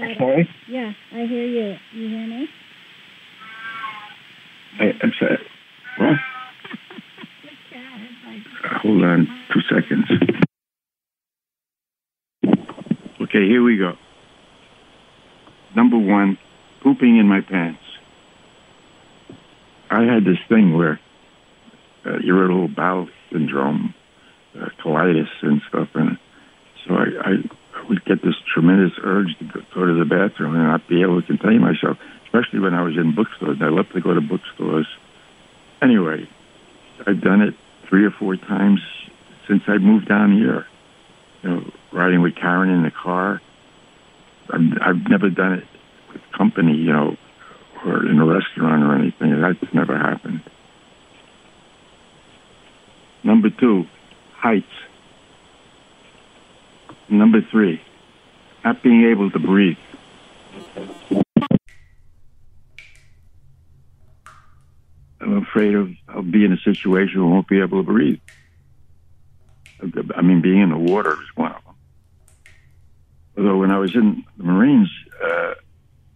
Sorry? Yeah, I hear you. You hear me? I, I'm sorry. What? Hold on two seconds. Okay, here we go. Number one, pooping in my pants. I had this thing where uh, irritable bowel syndrome, uh, colitis, and stuff, and so I, I would get this tremendous urge to go, to the bathroom and not be able to contain myself, especially when I was in bookstores. I love to go to bookstores. Anyway, I've done it three or four times since I moved down here. You know, riding with Karen in the car. I've, I've never done it with company, you know, or in a restaurant or anything. That's never happened. Number two, heights. Number three, not being able to breathe. I'm afraid of I'll be in a situation where I won't be able to breathe. I mean, being in the water is one of them. Although when I was in the Marines, uh,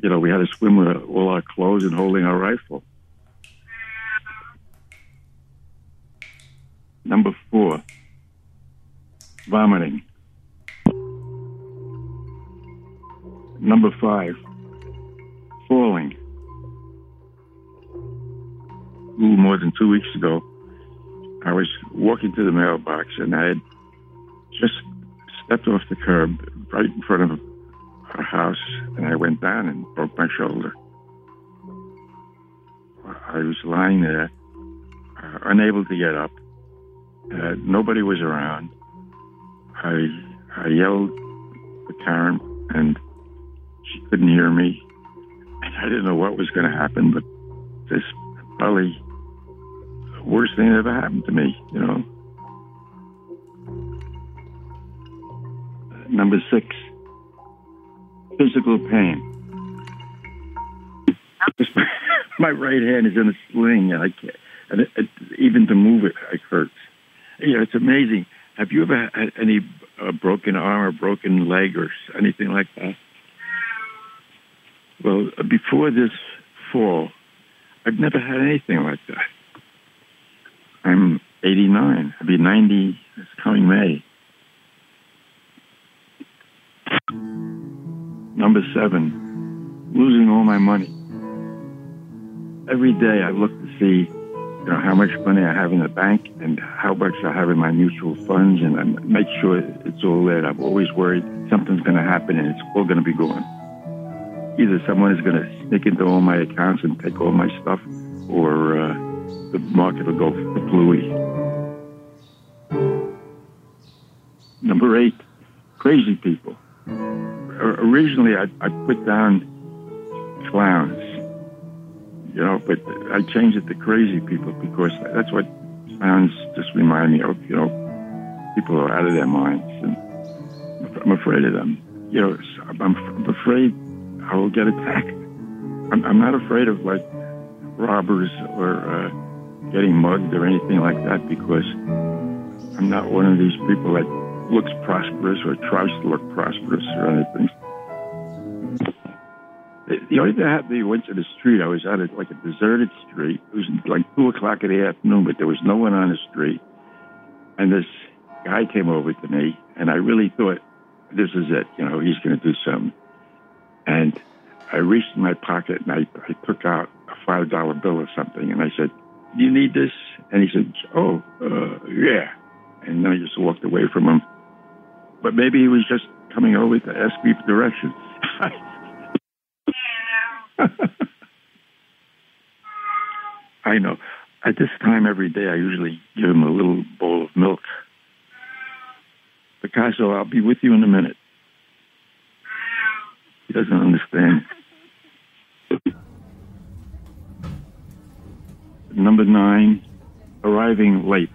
you know, we had to swim with all our clothes and holding our rifle. Number four, vomiting. Number five, falling. A little more than two weeks ago, I was walking to the mailbox and I had just stepped off the curb right in front of our house and I went down and broke my shoulder. I was lying there, uh, unable to get up. Uh, nobody was around. I I yelled to Karen and she couldn't hear me. And I didn't know what was going to happen, but this probably the worst thing that ever happened to me, you know. Number six, physical pain. My right hand is in a sling, and I can't. And it, it, even to move it, it hurts. You know, it's amazing. Have you ever had any uh, broken arm or broken leg or anything like that? Well, before this fall, I've never had anything like that. I'm 89. I'll be 90 this coming May. Number seven, losing all my money. Every day I look to see you know, how much money I have in the bank and how much I have in my mutual funds, and I make sure it's all there. I'm always worried something's going to happen and it's all going to be gone. Either someone is going to sneak into all my accounts and take all my stuff, or uh, the market will go bluey. Number eight, crazy people. Originally, I, I put down clowns you know, but I changed it to crazy people because that's what clowns just remind me of, you know, people are out of their minds and I'm afraid of them. You know, I'm, I'm afraid I will get attacked. I'm, I'm not afraid of like robbers or uh, getting mugged or anything like that because I'm not one of these people that looks prosperous or tries to look prosperous or anything. The, only thing that happened, we went to the street. I was at a, like a deserted street. It was like two o'clock in the afternoon, but there was no one on the street. And this guy came over to me, and I really thought, this is it. You know, he's going to do something. And I reached in my pocket and I, I took out a five dollar bill or something, and I said, "Do you need this?" And he said, "Oh, uh, yeah." And then I just walked away from him. But maybe he was just coming over to ask me for directions. I know. At this time every day, I usually give him a little bowl of milk. Picasso, I'll be with you in a minute. Doesn't understand. Number nine, arriving late.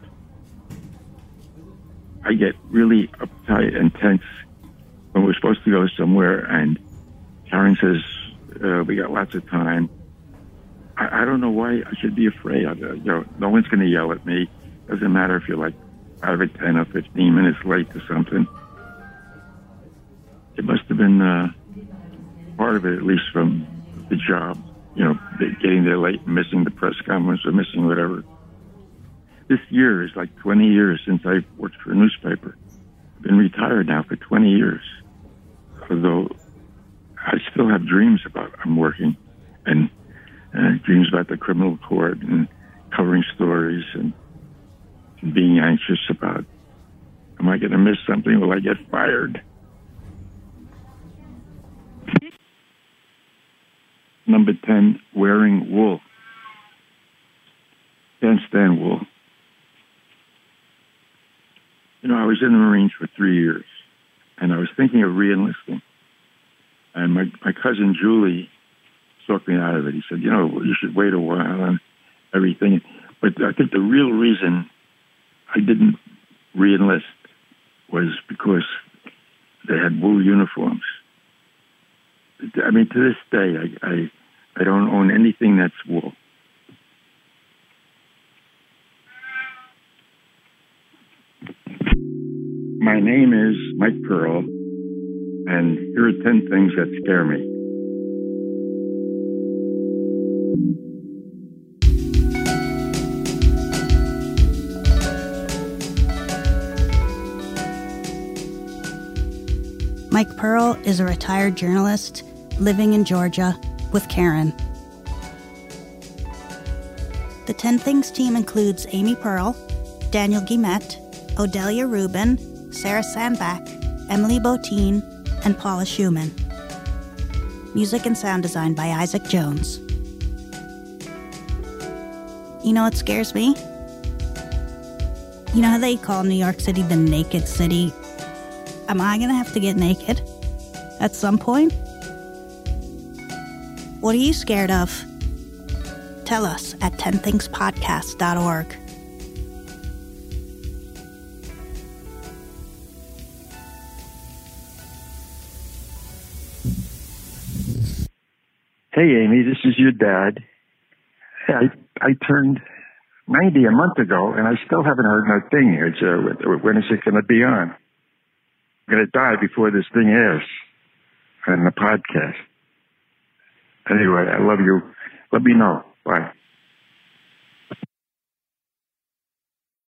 I get really uptight and tense when we're supposed to go somewhere, and Karen says, uh, We got lots of time. I, I don't know why I should be afraid. I, you know, no one's going to yell at me. Doesn't matter if you're like five or 10 or 15 minutes late to something. It must have been uh, part of it, at least from the job, you know, getting there late, missing the press conference or missing whatever. This year is like 20 years since I worked for a newspaper. I've been retired now for 20 years. Although I still have dreams about I'm working and uh, dreams about the criminal court and covering stories and, and being anxious about am I going to miss something? Will I get fired? Number 10, wearing wool. Can't stand wool. You know, I was in the Marines for three years, and I was thinking of reenlisting. And my, my cousin Julie talked me out of it. He said, you know, you should wait a while and everything. But I think the real reason I didn't reenlist was because they had wool uniforms. I mean, to this day, I, I, I don't own anything that's wool. My name is Mike Pearl, and here are 10 things that scare me. Mike Pearl is a retired journalist living in Georgia with Karen. The 10 Things team includes Amy Pearl, Daniel Guimet, Odelia Rubin, Sarah Sandbach, Emily Botein, and Paula Szuchman. Music and sound design by Isaac Jones. You know what scares me? You know how they call New York City the naked city? Am I gonna have to get naked at some point? What are you scared of? Tell us at 10thingspodcast.org. Hey, Amy, this is your dad. I I turned 90 a month ago, and I still haven't heard my thing. It's, uh, when is it going to be on? I'm going to die before this thing airs on the podcast. Anyway, I love you. Let me know. Bye.